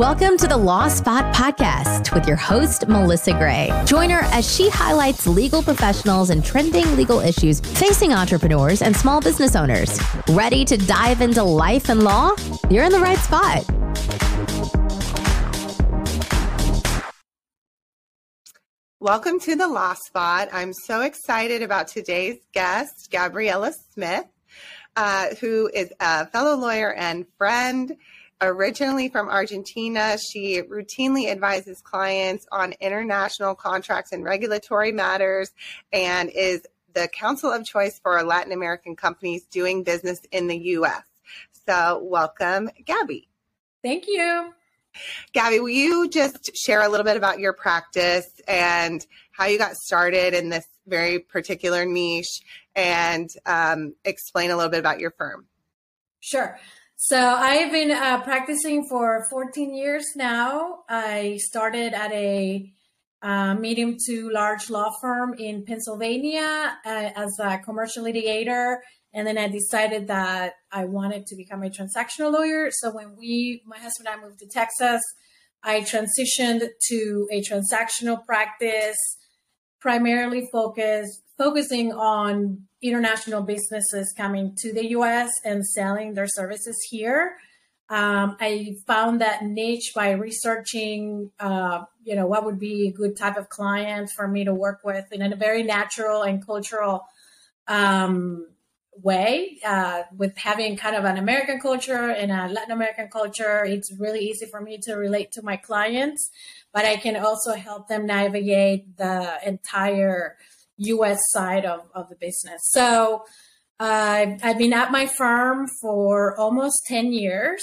Welcome to the Law Spot Podcast with your host, Melissa Gray. Join her as she highlights legal professionals and trending legal issues facing entrepreneurs and small business owners. Ready to dive into life and law? You're in the right spot. Welcome to the Law Spot. I'm so excited about today's guest, Gabriela Smith, uh, who is a fellow lawyer and friend originally from Argentina. She routinely advises clients on international contracts and regulatory matters and is the counsel of choice for Latin American companies doing business in the US. So, welcome, Gabby. Thank you. Gabby, will you just share a little bit about your practice and how you got started in this very particular niche and um, explain a little bit about your firm? Sure. So I've been uh, practicing for 14 years now. I started at a uh, medium to large law firm in Pennsylvania uh, as a commercial litigator. And then I decided that I wanted to become a transactional lawyer. So when we, my husband and I moved to Texas, I transitioned to a transactional practice, primarily focused focusing on international businesses coming to the US and selling their services here. Um, I found that niche by researching, uh, you know, what would be a good type of client for me to work with in a very natural and cultural um, way. Uh, with having kind of an American culture and a Latin American culture, it's really easy for me to relate to my clients, but I can also help them navigate the entire US side of, of the business. So uh, I've been at my firm for almost 10 years.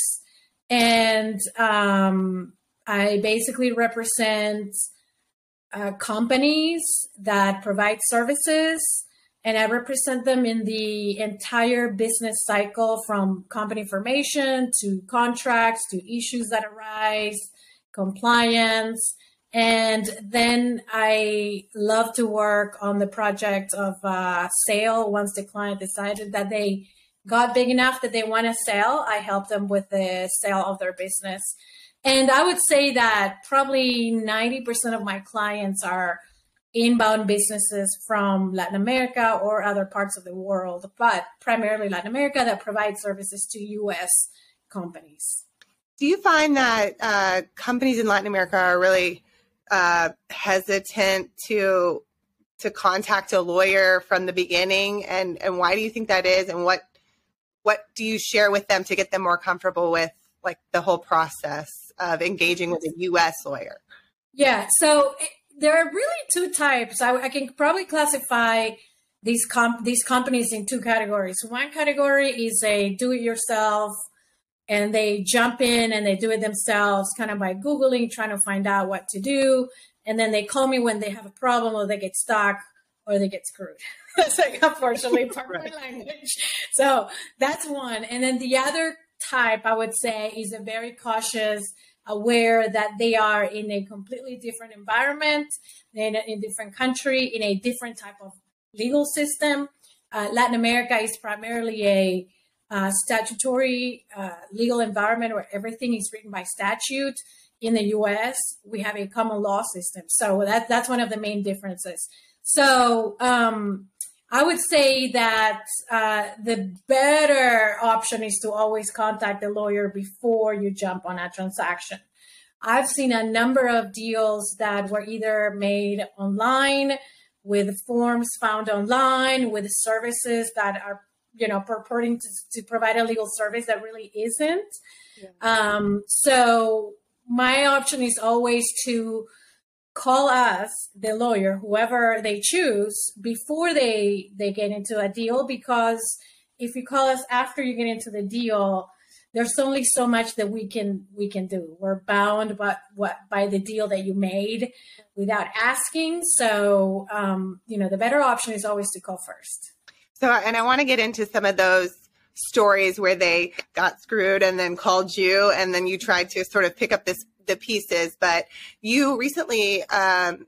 And um, I basically represent uh, companies that provide services. And I represent them in the entire business cycle from company formation to contracts to issues that arise, compliance, and then I love to work on the project of uh, sale. Once the client decided that they got big enough that they want to sell, I help them with the sale of their business. And I would say that probably 90% of my clients are inbound businesses from Latin America or other parts of the world, but primarily Latin America that provide services to US companies. Do you find that uh, companies in Latin America are really uh, hesitant to to contact a lawyer from the beginning? And and why do you think that is? And what what do you share with them to get them more comfortable with like the whole process of engaging with a US lawyer? Yeah so it, there are really two types. I, I can probably classify these comp- these companies in two categories. One category is a do it yourself and they jump in and they do it themselves kind of by googling trying to find out what to do. And then they call me when they have a problem or they get stuck or they get screwed. That's like unfortunately part right. of my language. So that's one. And then the other type i would say is a very cautious aware that they are in a completely different environment in a, in a different country in a different type of legal system. Uh, latin america is primarily a uh, statutory uh, legal environment where everything is written by statute. In the U.S., we have a common law system, so that that's one of the main differences. So um, I would say that uh, the better option is to always contact the lawyer before you jump on a transaction. I've seen a number of deals that were either made online with forms found online with services that are you know purporting to, to provide a legal service that really isn't. Yeah. um, so my option is always to call us the lawyer whoever they choose before they they get into a deal because if you call us after you get into the deal there's only so much that we can we can do. We're bound by what by the deal that you made without asking. So um, you know the better option is always to call first so, and I want to get into some of those stories where they got screwed and then called you, and then you tried to sort of pick up this the pieces. But you recently um,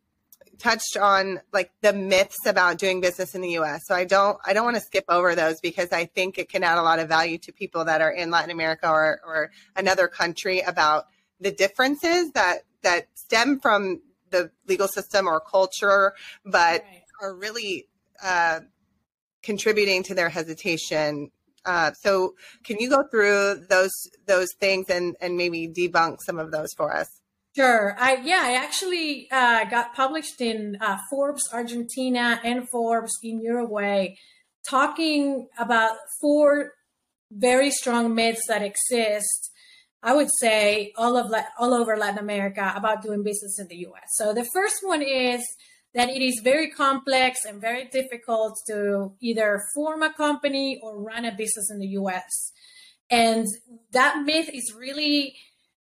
touched on like the myths about doing business in the U.S. So I don't I don't want to skip over those because I think it can add a lot of value to people that are in Latin America or or another country about the differences that that stem from the legal system or culture, but right. are really uh, contributing to their hesitation. Uh, so, can you go through those those things and and maybe debunk some of those for us? Sure. I yeah, I actually uh, got published in uh, Forbes Argentina and Forbes in Uruguay, talking about four very strong myths that exist I would say all of all over Latin America about doing business in the U.S. So the first one is that it is very complex and very difficult to either form a company or run a business in the U.S. And that myth is really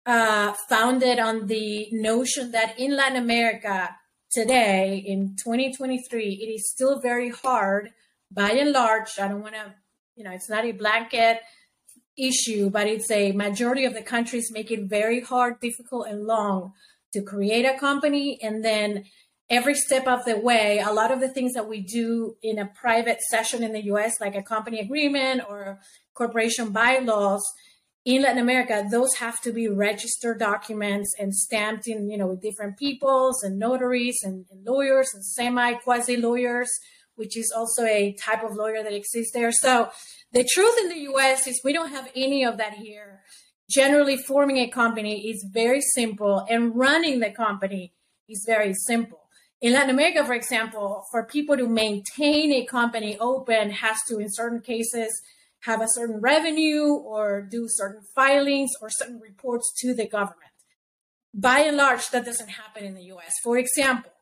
uh, founded on the notion that in Latin America today, in 2023, it is still very hard, by and large. I don't want to, you know, it's not a blanket issue, but it's a majority of the countries make it very hard, difficult, and long to create a company. And then every step of the way, a lot of the things that we do in a private session in the US, like a company agreement or corporation bylaws, in Latin America, those have to be registered documents and stamped in, you know, with different peoples and notaries and, and lawyers and semi quasi lawyers, which is also a type of lawyer that exists there. So the truth in the US is we don't have any of that here. Generally, forming a company is very simple, and running the company is very simple. In Latin America, for example, for people to maintain a company open has to, in certain cases, have a certain revenue or do certain filings or certain reports to the government. By and large, that doesn't happen in the US. For example,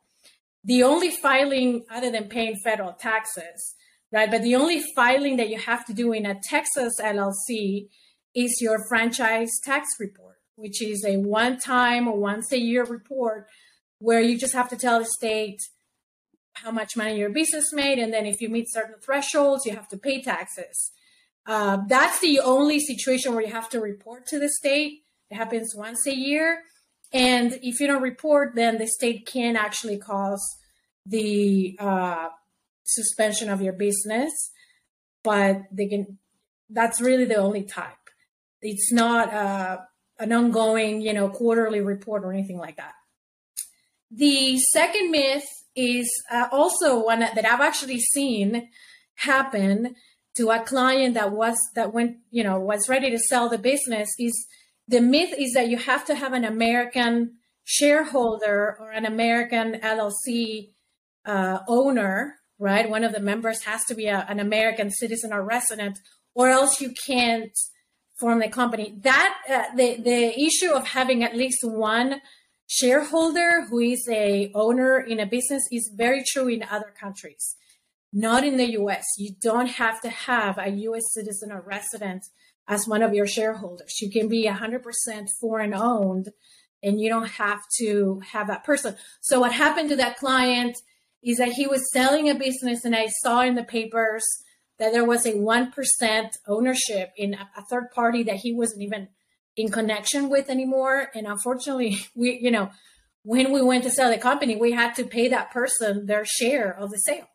the only filing other than paying federal taxes right? But the only filing that you have to do in a Texas LLC is your franchise tax report, which is a one time or once a year report where you just have to tell the state how much money your business made. And then if you meet certain thresholds, you have to pay taxes. Uh, that's the only situation where you have to report to the state. It happens once a year. And if you don't report, then the state can actually cause the uh, suspension of your business, but they can. That's really the only type. It's not uh, an ongoing, you know, quarterly report or anything like that. The second myth is uh, also one that I've actually seen happen to a client that was that went, you know, was ready to sell the business. Is the myth is that you have to have an American shareholder or an American LLC uh, owner right? One of the members has to be a, an American citizen or resident, or else you can't form the company. That uh, the the issue of having at least one shareholder who is a owner in a business is very true in other countries. Not in the US. You don't have to have a US citizen or resident as one of your shareholders. You can be 100% foreign owned and you don't have to have that person. So what happened to that client is that he was selling a business, and I saw in the papers that there was a 1% ownership in a, third party that he wasn't even in connection with anymore. And unfortunately, we, you know, when we went to sell the company, we had to pay that person their share of the sale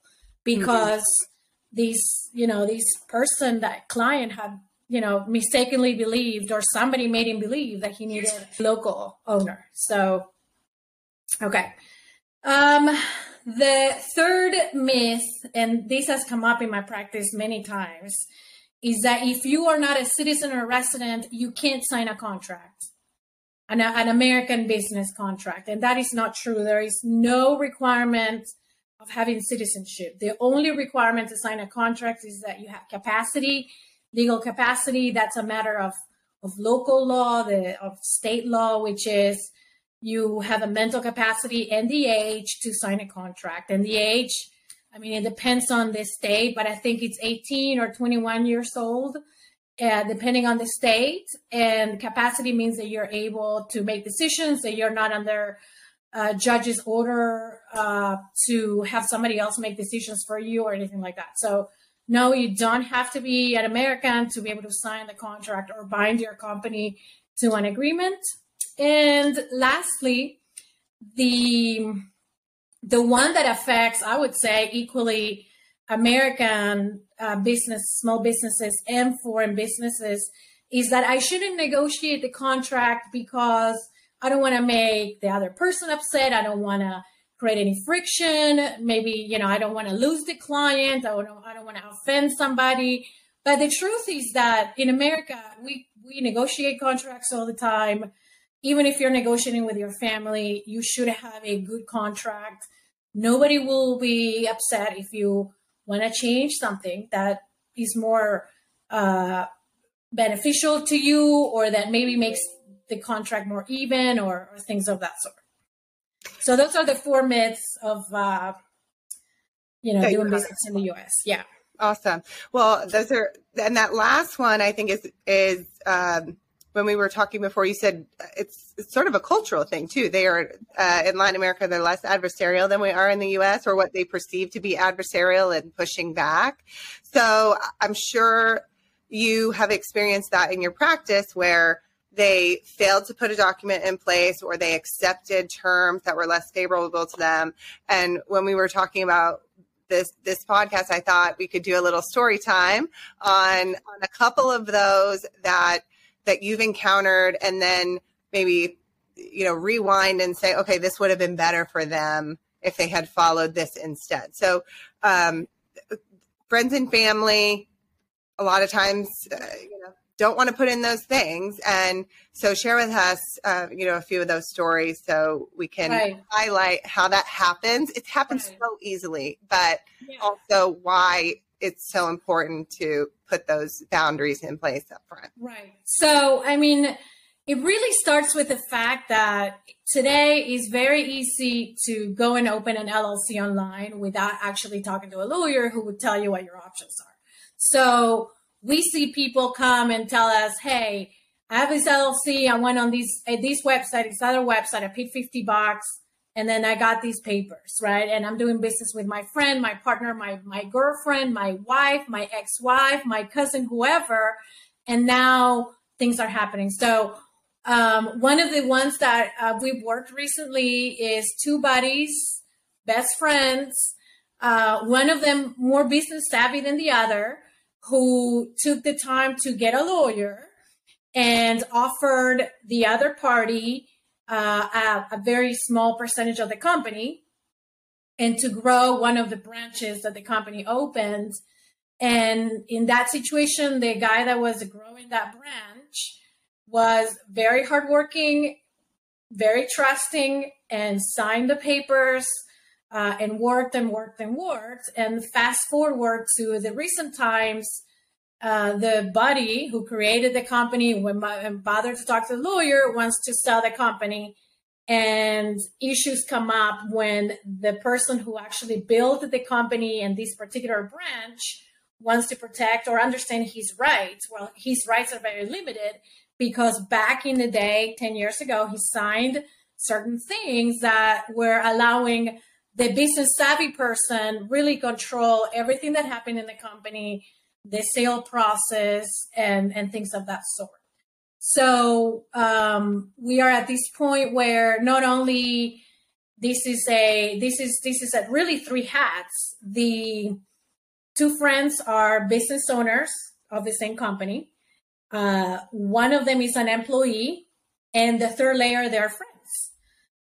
because mm-hmm. these, you know, these person, that client had, you know, mistakenly believed or somebody made him believe that he needed a local owner. So, okay. Um, the third myth, and this has come up in my practice many times, is that if you are not a citizen or a resident, you can't sign a contract, an, an American business contract. And that is not true. There is no requirement of having citizenship. The only requirement to sign a contract is that you have capacity, legal capacity. That's a matter of, of local law, the, of state law, which is you have a mental capacity and the age to sign a contract. And the age, I mean, it depends on the state, but I think it's 18 or 21 years old, uh, depending on the state. And capacity means that you're able to make decisions, that you're not under uh, judge's order uh, to have somebody else make decisions for you or anything like that. So, no, you don't have to be an American to be able to sign the contract or bind your company to an agreement. And lastly, the the one that affects, I would say, equally American uh, business, small businesses, and foreign businesses is that I shouldn't negotiate the contract because I don't want to make the other person upset. I don't want to create any friction. Maybe, you know, I don't want to lose the client. I don't, I don't want to offend somebody. But the truth is that in America, we, we negotiate contracts all the time. Even if you're negotiating with your family, you should have a good contract. Nobody will be upset if you want to change something that is more uh, beneficial to you or that maybe makes the contract more even or, or things of that sort. So those are the four myths of uh, you know doing business in the U.S. Yeah. Awesome. Well, those are, and that last one I think is is um, when we were talking before. You said it's, it's sort of a cultural thing too. They are uh, in Latin America. They're less adversarial than we are in the U.S. or what they perceive to be adversarial and pushing back. So I'm sure you have experienced that in your practice where they failed to put a document in place or they accepted terms that were less favorable to them. And when we were talking about this this podcast, I thought we could do a little story time on on a couple of those that that you've encountered and then maybe you know rewind and say, okay, this would have been better for them if they had followed this instead. So um, friends and family, a lot of times, uh, you know, don't want to put in those things. And so share with us, uh, you know, a few of those stories so we can right. highlight how that happens. It happens right. so easily, but yeah. also why it's so important to put those boundaries in place up front. Right. So, I mean, it really starts with the fact that today is very easy to go and open an LLC online without actually talking to a lawyer who would tell you what your options are. So, we see people come and tell us, hey, I have this LLC. I went on these at this website, this other website. I paid 50 bucks and then I got these papers, right? And I'm doing business with my friend, my partner, my my girlfriend, my wife, my ex-wife, my cousin, whoever. And now things are happening. So um, one of the ones that uh, we've worked recently is two buddies, best friends. Uh, one of them more business savvy than the other who took the time to get a lawyer and offered the other party uh, a, a, very small percentage of the company and to grow one of the branches that the company opened. And in that situation, the guy that was growing that branch was very hardworking, very trusting, and signed the papers uh, and worked and worked and worked. And fast forward to the recent times, uh, the buddy who created the company, when bothered to talk to the lawyer, wants to sell the company. And issues come up when the person who actually built the company and this particular branch wants to protect or understand his rights. Well, his rights are very limited because back in the day, 10 years ago, he signed certain things that were allowing the business savvy person really control everything that happened in the company, the sale process, and and things of that sort. So um, we are at this point where not only this is a this is this is at really three hats. The two friends are business owners of the same company. Uh, one of them is an employee, and the third layer they're friends.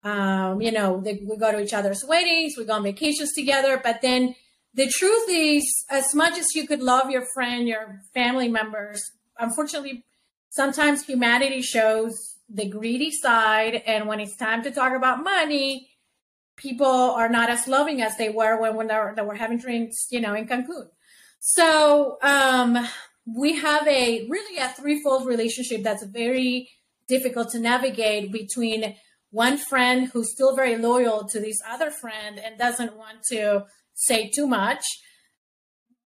Um, you know, they, we go to each other's weddings, we go on vacations together. But then the truth is, as much as you could love your friend, your family members, unfortunately, sometimes humanity shows the greedy side. And when it's time to talk about money, people are not as loving as they were when, when they, were, they were having drinks, you know, in Cancun. So um, we have a really a threefold relationship that's very difficult to navigate between one friend who's still very loyal to this other friend and doesn't want to say too much.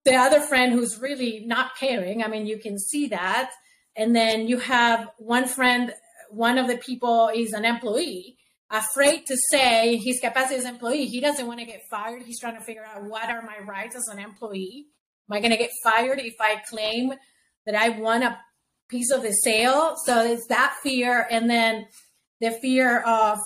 The other friend who's really not caring i mean you can see that. And then you have one friend one of the people is an employee afraid to say his capacity as employee. He doesn't want to get fired. He's trying to figure out what are my rights as an employee. Am i going to get fired if i claim that i want a piece of the sale? So it's that fear and then the fear of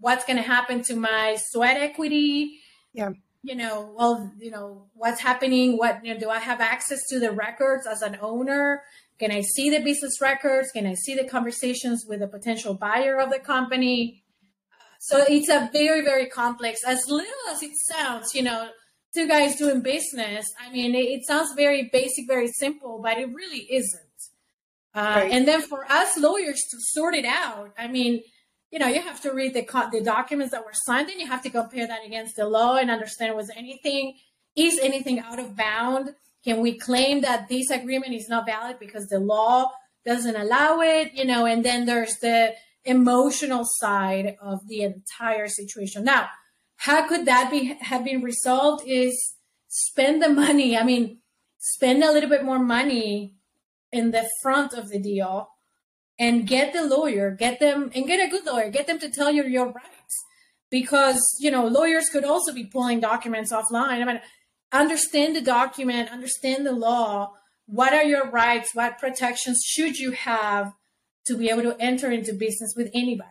what's going to happen to my sweat equity. Yeah. You know, well, you know, what's happening? What you know, do I have access to the records as an owner? Can I see the business records? Can I see the conversations with the potential buyer of the company? So it's a very, very complex, as little as it sounds, you know, two guys doing business. I mean, it, it sounds very basic, very simple, but it really isn't. Uh, right. And then for us lawyers to sort it out, I mean, you know, you have to read the the documents that were signed, and you have to compare that against the law and understand was anything is anything out of bound. Can we claim that this agreement is not valid because the law doesn't allow it? You know, and then there's the emotional side of the entire situation. Now, how could that be have been resolved? Is spend the money. I mean, spend a little bit more money in the front of the deal and get the lawyer, get them and get a good lawyer, get them to tell you your rights. Because, you know, lawyers could also be pulling documents offline. I mean, understand the document, understand the law. What are your rights? What protections should you have to be able to enter into business with anybody?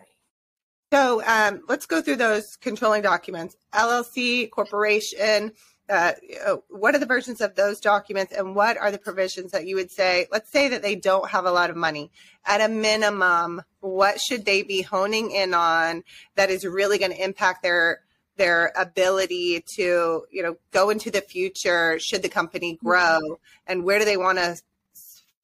So um, let's go through those controlling documents LLC, corporation, uh, what are the versions of those documents and what are the provisions that you would say let's say that they don't have a lot of money at a minimum what should they be honing in on that is really going to impact their their ability to you know go into the future should the company mm-hmm. grow mm-hmm. and where do they want to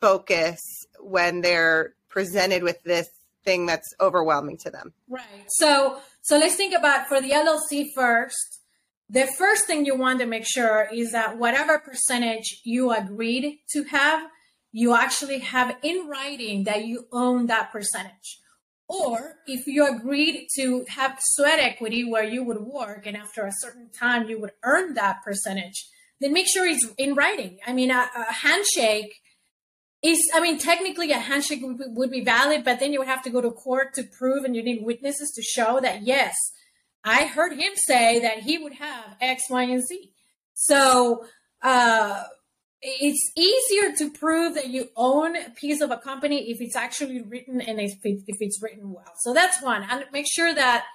focus when they're presented with this thing that's overwhelming to them right so so let's think about for the llc first the first thing you want to make sure is that whatever percentage you agreed to have, you actually have in writing that you own that percentage. Or if you agreed to have sweat equity where you would work and after a certain time you would earn that percentage, then make sure it's in writing. I mean, a, a handshake is, I mean, technically a handshake would, would be valid, but then you would have to go to court to prove and you need witnesses to show that, yes, I heard him say that he would have X, Y, and Z. So uh, it's easier to prove that you own a piece of a company if it's actually written and if, it, if it's written well. So that's one. And make sure that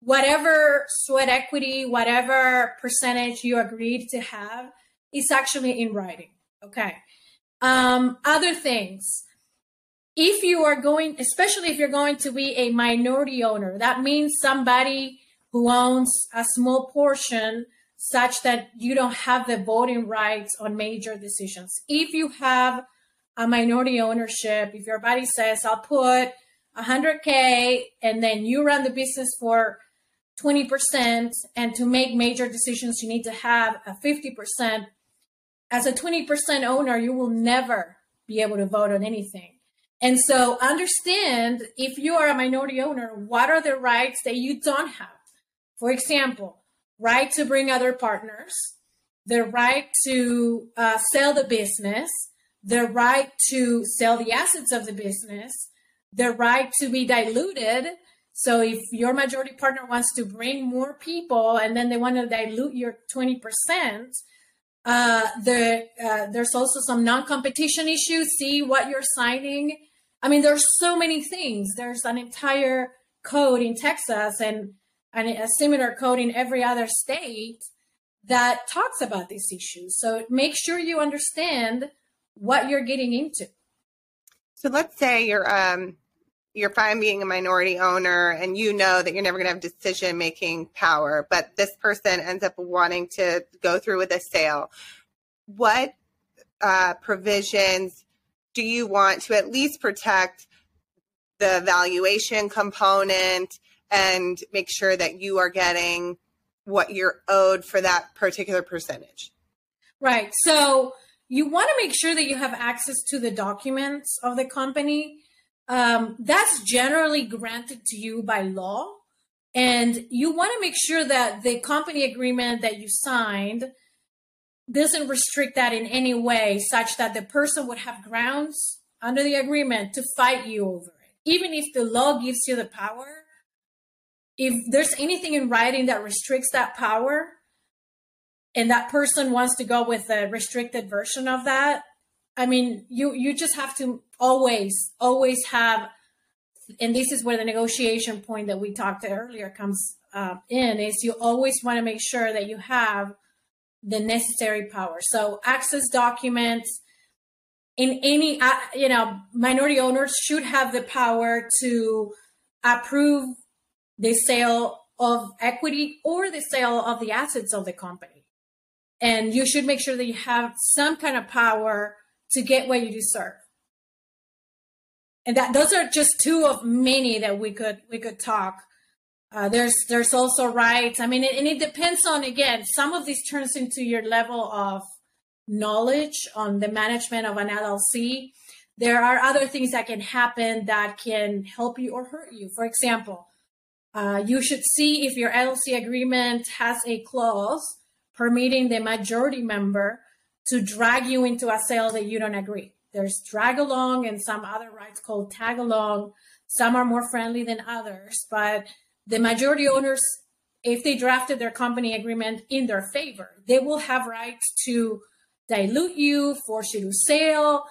whatever sweat equity, whatever percentage you agreed to have is actually in writing. Okay. Um, other things. If you are going, especially if you're going to be a minority owner, that means somebody who owns a small portion such that you don't have the voting rights on major decisions. If you have a minority ownership, if your body says, I'll put 100K and then you run the business for 20%, and to make major decisions, you need to have a 50%. As a 20% owner, you will never be able to vote on anything. And so understand if you are a minority owner, what are the rights that you don't have? For example, right to bring other partners, the right to uh, sell the business, the right to sell the assets of the business, the right to be diluted. So if your majority partner wants to bring more people and then they want to dilute your 20%, uh, the, uh, there's also some non-competition issues. See what you're signing. I mean, there's so many things. There's an entire code in Texas and and a similar code in every other state that talks about these issues. So make sure you understand what you're getting into. So let's say you're um you're fine being a minority owner and you know that you're never going to have decision making power, but this person ends up wanting to go through with a sale. What uh, provisions do you want to at least protect the valuation component and make sure that you are getting what you're owed for that particular percentage. Right. So you want to make sure that you have access to the documents of the company. Um, that's generally granted to you by law. And you want to make sure that the company agreement that you signed doesn't restrict that in any way, such that the person would have grounds under the agreement to fight you over it. Even if the law gives you the power, if there's anything in writing that restricts that power and that person wants to go with a restricted version of that i mean you you just have to always always have and this is where the negotiation point that we talked earlier comes uh, in is you always want to make sure that you have the necessary power. So access documents in any, uh, you know, minority owners should have the power to approve the sale of equity or the sale of the assets of the company. And you should make sure that you have some kind of power to get what you deserve. And that those are just two of many that we could we could talk. Uh, there's there's also rights. I mean, and it depends on again. Some of these turns into your level of knowledge on the management of an LLC. There are other things that can happen that can help you or hurt you. For example, uh, you should see if your LLC agreement has a clause permitting the majority member to drag you into a sale that you don't agree. There's drag along and some other rights called tag along. Some are more friendly than others, but the majority owners, if they drafted their company agreement in their favor, they will have rights to dilute you, force you to sell,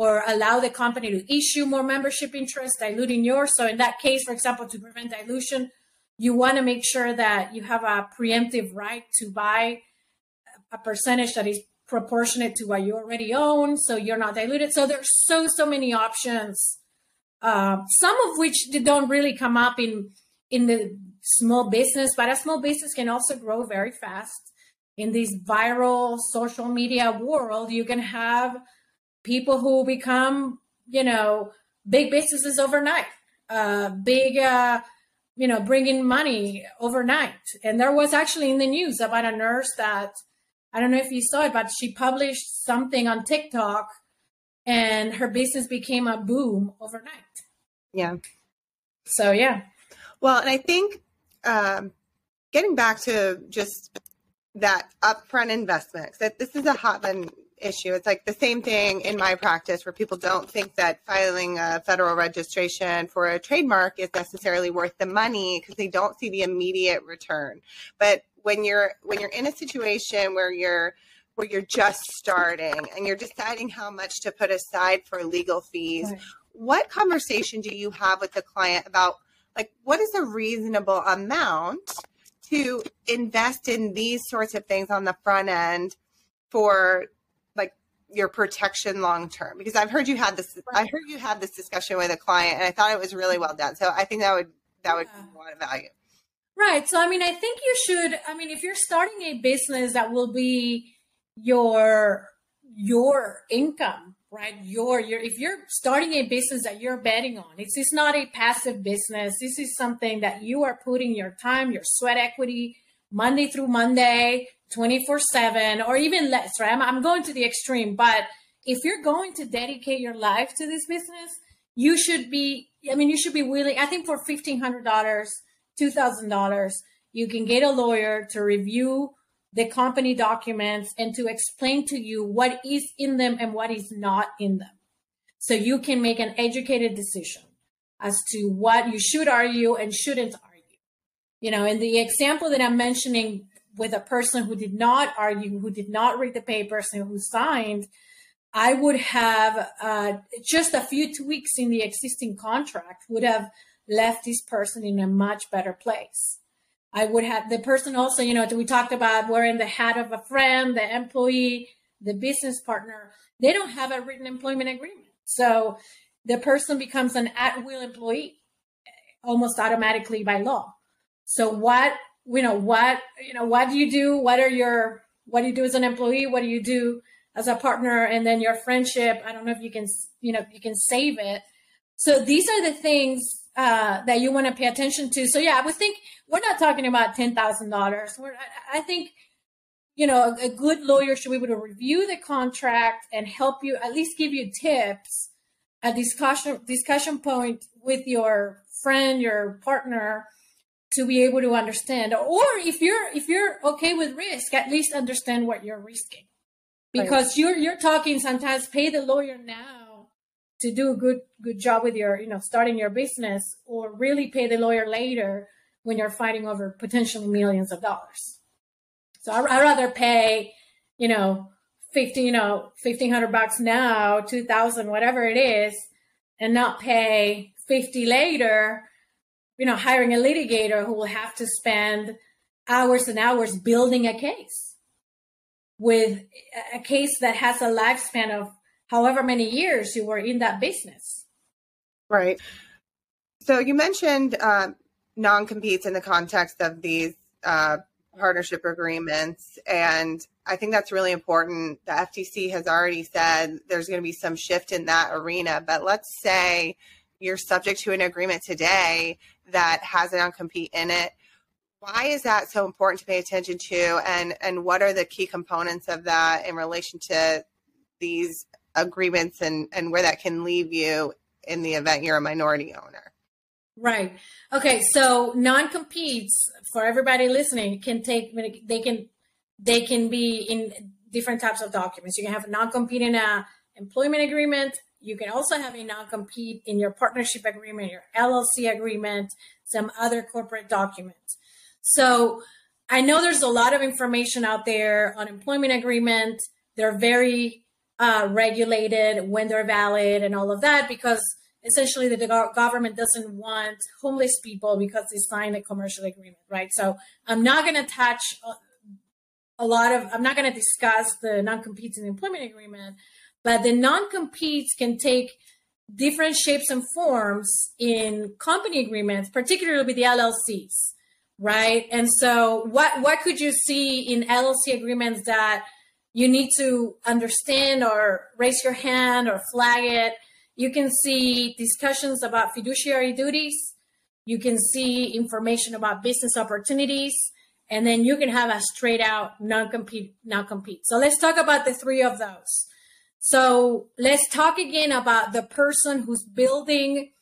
or allow the company to issue more membership interest, diluting yours. So in that case, for example, to prevent dilution, you want to make sure that you have a preemptive right to buy a percentage that is proportionate to what you already own, so you're not diluted. So there's so so many options, uh, some of which don't really come up in in the small business, but a small business can also grow very fast in this viral social media world, you can have people who become, you know, big businesses overnight, uh, big, uh, you know, bringing money overnight. And there was actually in the news about a nurse that I don't know if you saw it, but she published something on TikTok and her business became a boom overnight. Yeah. So, yeah. Well, and I think um, getting back to just that upfront investment. That this is a hot button issue. It's like the same thing in my practice where people don't think that filing a federal registration for a trademark is necessarily worth the money because they don't see the immediate return. But when you're when you're in a situation where you're where you're just starting and you're deciding how much to put aside for legal fees, what conversation do you have with the client about like what is a reasonable amount to invest in these sorts of things on the front end for your protection long term because i've heard you had this i heard you had this discussion with a client and i thought it was really well done. So i think that would that would yeah. be a lot of value. Right. So i mean i think you should i mean if you're starting a business that will be your your income right? Your your if you're starting a business that you're betting on it's, it's not a passive business. This is something that you are putting your time your sweat equity monday through monday 24 7 or even less right I'm, I'm going to the extreme but if you're going to dedicate your life to this business you should be i mean you should be willing i think for $1500 $2000 you can get a lawyer to review the company documents and to explain to you what is in them and what is not in them. So you can make an educated decision as to what you should argue and shouldn't argue. You know, in the example that I'm mentioning with a person who did not argue, who did not read the papers and who signed, I would have uh, just a few tweaks in the existing contract would have left this person in a much better place. I would have the person also, you know, we talked about wearing the hat of a friend, the employee, the business partner. They don't have a written employment agreement. So the person becomes an at will employee almost automatically by law. So what, you know, what, you know, what do you do? What are your, what do you do as an employee? What do you do as a partner? And then your friendship. I don't know if you can, you know, you can save it. So these are the things uh, that you want to pay attention to. So yeah, I would think we're not talking about ten thousand dollars. I think you know a, a, good lawyer should be able to review the contract and help you at least give you tips, a discussion discussion point with your friend, your partner, to be able to understand. Or if you're if you're okay with risk, at least understand what you're risking, because right. you're you're talking sometimes pay the lawyer now to do a good good job with your you know starting your business or really pay the lawyer later when you're fighting over potentially millions of dollars so I, would rather pay you know 50 you know 1500 bucks now 2000 whatever it is and not pay 50 later you know hiring a litigator who will have to spend hours and hours building a case with a case that has a lifespan of however many years you were in that business. Right. So you mentioned uh, non competes in the context of these uh, partnership agreements. And I think that's really important. The FTC has already said there's going to be some shift in that arena. But let's say you're subject to an agreement today that has a non compete in it. Why is that so important to pay attention to? And, and what are the key components of that in relation to these agreements and, and where that can leave you in the event you're a minority owner? Right. Okay. So non-competes for everybody listening can take they can they can be in different types of documents. You can have a non-compete in a employment agreement. You can also have a non-compete in your partnership agreement, your LLC agreement, some other corporate documents. So I know there's a lot of information out there on employment agreement. They're very uh, regulated when they're valid and all of that because essentially the government doesn't want homeless people because they signed a commercial agreement, right? So I'm not going to touch a lot of, I'm not going to discuss the non-competes in the employment agreement, but the non-competes can take different shapes and forms in company agreements, particularly with the LLCs, right? And so what, what could you see in LLC agreements that you need to understand or raise your hand or flag it? You can see discussions about fiduciary duties. You can see information about business opportunities. And then you can have a straight out non-compete, non-compete. So let's talk about the three of those. So let's talk again about the person who's building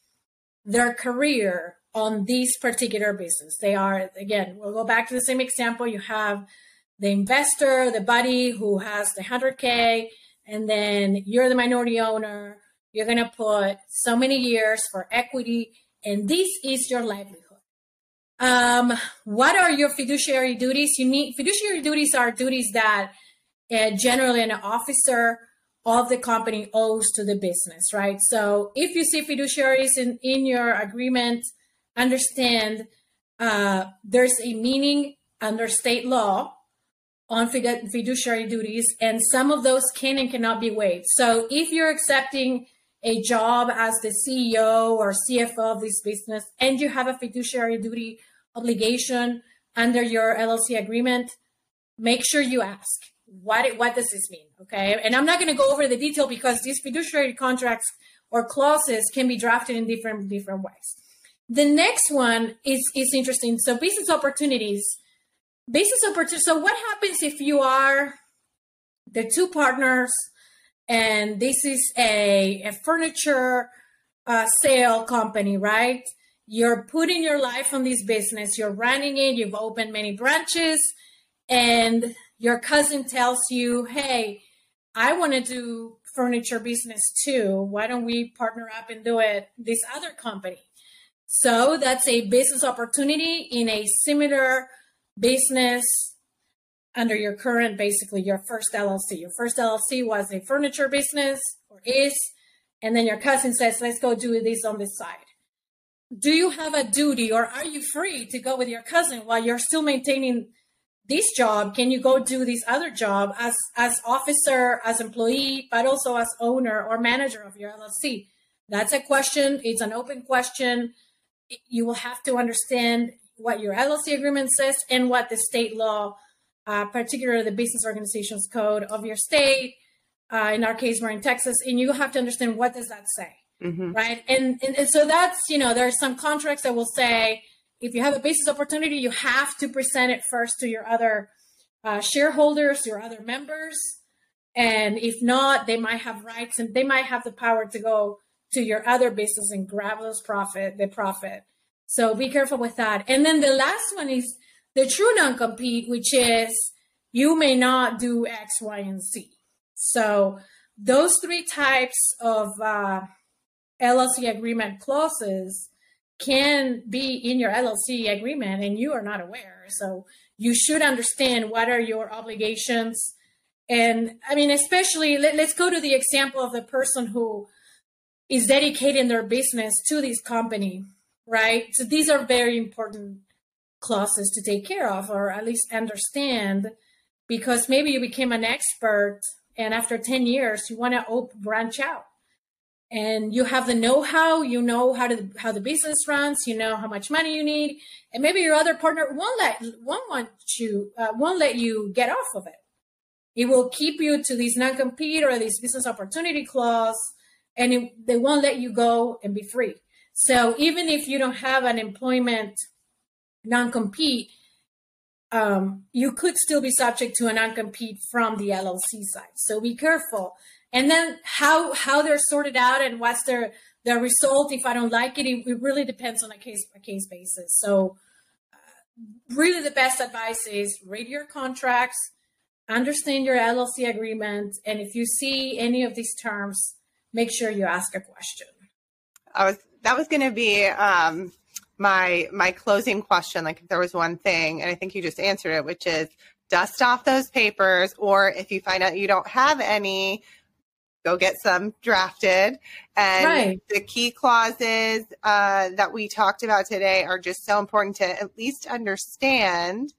their career on this particular business. They are, again, we'll go back to the same example. You have the investor, the buddy who has the 100K, and then you're the minority owner you're going to put so many years for equity, and this is your livelihood. Um, what are your fiduciary duties? You need fiduciary duties are duties that uh, generally an officer of the company owes to the business, right? So if you see fiduciaries in, in your agreement, understand uh, there's a meaning under state law on fiduciary duties, and some of those can and cannot be waived. So if you're accepting a job as the CEO or CFO of this business and you have a fiduciary duty obligation under your LLC agreement, make sure you ask what what does this mean, okay? And I'm not going to go over the detail because these fiduciary contracts or clauses can be drafted in different different ways. The next one is is interesting. So business opportunities, business opportunities. So what happens if you are the two partners? and this is a, a furniture uh, sale company, right? You're putting your life on this business, you're running it, you've opened many branches, and your cousin tells you, hey, I want to do furniture business too. Why don't we partner up and do it this other company? So that's a business opportunity in a similar business under your current, basically your first LLC. Your first LLC was a furniture business or is, and then your cousin says, let's go do this on this side. Do you have a duty or are you free to go with your cousin while you're still maintaining this job? Can you go do this other job as, as officer, as employee, but also as owner or manager of your LLC? That's a question. It's an open question. You will have to understand what your LLC agreement says and what the state law uh, particularly the business organizations code of your state. Uh, in our case, we're in Texas, and you have to understand what does that say, mm-hmm. right? And, and, and so that's you know there are some contracts that will say if you have a business opportunity, you have to present it first to your other uh, shareholders, your other members, and if not, they might have rights and they might have the power to go to your other business and grab those profit, the profit. So be careful with that. And then the last one is the true non-compete, which is you may not do X, Y, and Z. So those three types of uh, LLC agreement clauses can be in your LLC agreement and you are not aware. So you should understand what are your obligations. And I mean, especially let, us go to the example of the person who is dedicating their business to this company, right? So these are very important clauses to take care of or at least understand because maybe you became an expert and after 10 years you want to branch out and you have the know-how you know how to how the business runs you know how much money you need and maybe your other partner won't let won't want you uh, won't let you get off of it it will keep you to this non-compete or this business opportunity clause and it, they won't let you go and be free so even if you don't have an employment non-compete um, you could still be subject to a non-compete from the LLC side. So be careful. And then how how they're sorted out and what's their their result. If I don't like it, it, it really depends on a case by case basis. So uh, really, the best advice is read your contracts, understand your LLC agreement, and if you see any of these terms, make sure you ask a question. I was that was going to be um, my my closing question like if there was one thing and i think you just answered it which is dust off those papers or if you find out you don't have any go get some drafted and right. the key clauses uh, that we talked about today are just so important to at least understand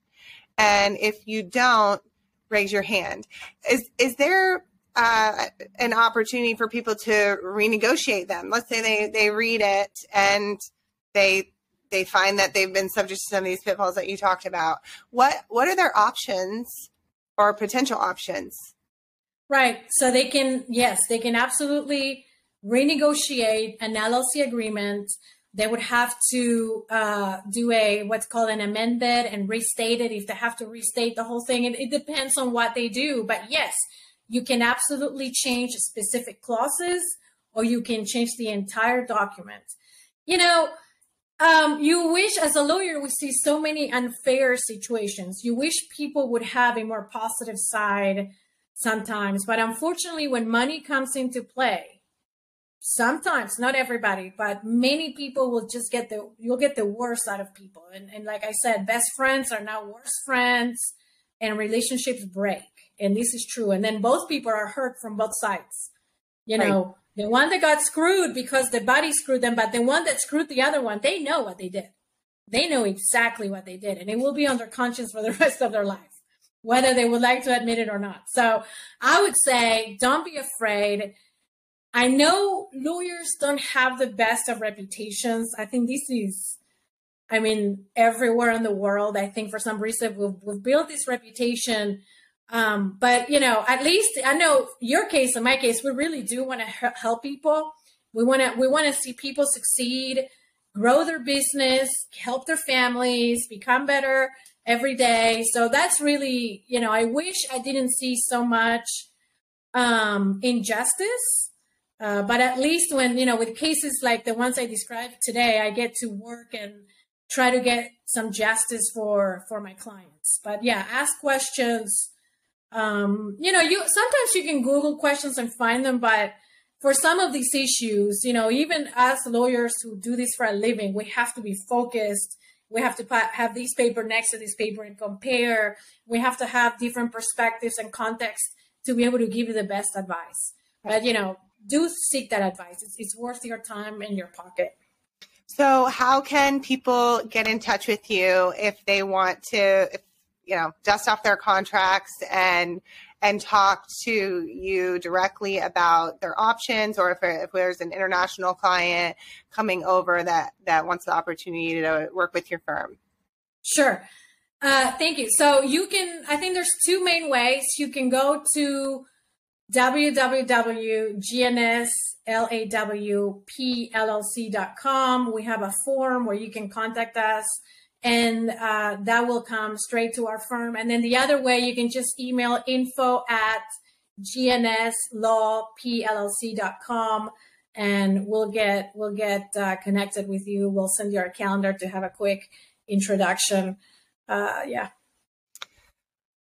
and if you don't raise your hand is is there uh, an opportunity for people to renegotiate them let's say they they read it and they they find that they've been subject to some of these pitfalls that you talked about. What what are their options or potential options? Right. So they can yes, they can absolutely renegotiate an LLC agreement. They would have to uh, do a what's called an amended and restate it if they have to restate the whole thing. It, it depends on what they do, but yes, you can absolutely change specific clauses or you can change the entire document. You know, um, you wish, as a lawyer, we see so many unfair situations. You wish people would have a more positive side sometimes, but unfortunately, when money comes into play, sometimes not everybody, but many people will just get the you'll get the worst out of people. And, and like I said, best friends are now worst friends, and relationships break. And this is true. And then both people are hurt from both sides. You know. Right the one that got screwed because the buddy screwed them, but the one that screwed the other one, they know what they did. They know exactly what they did, and it will be on their conscience for the rest of their life, whether they would like to admit it or not. So I would say, don't be afraid. I know lawyers don't have the best of reputations. I think this is, I mean, everywhere in the world. I think for some reason we've, we've built this reputation um, but you know, at least I know your case and my case, we really do want to help people. We want to we want to see people succeed, grow their business, help their families, become better every day. So that's really, you know, I wish I didn't see so much um, injustice. Uh, but at least when, you know, with cases like the ones I described today, I get to work and try to get some justice for for my clients. But yeah, ask questions um, you know, you sometimes you can Google questions and find them, but for some of these issues, you know, even as lawyers who do this for a living, we have to be focused. We have to have this paper next to this paper and compare. We have to have different perspectives and context to be able to give you the best advice. But you know, do seek that advice. It's, it's worth your time and your pocket. So, how can people get in touch with you if they want to, if you know dust off their contracts and and talk to you directly about their options or if, if there's an international client coming over that that wants the opportunity to work with your firm? Sure. Uh, thank you. So you can i think there's two main ways. You can go to www.gnslawplc.com we have a form where you can contact us and uh, that will come straight to our firm. And then the other way, you can just email info at gnslawplc.com and we'll get we'll get uh, connected with you. We'll send you our calendar to have a quick introduction. Uh, yeah.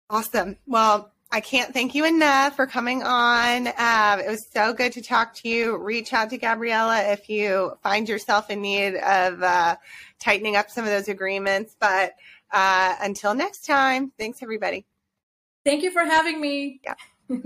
Awesome. Well, I can't thank you enough for coming on. Um, it was so good to talk to you. Reach out to Gabriela if you find yourself in need of uh, tightening up some of those agreements. But uh, until next time, thanks everybody. Thank you for having me. Yeah.